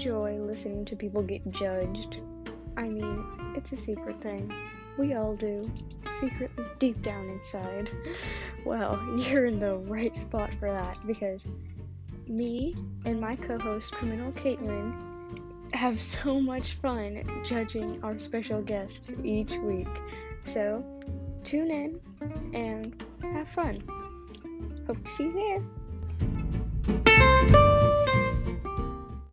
enjoy listening to people get judged. I mean, it's a secret thing. We all do, secretly deep down inside. Well, you're in the right spot for that because me and my co host, Criminal Caitlin, have so much fun judging our special guests each week. So, tune in and have fun. Hope to see you there.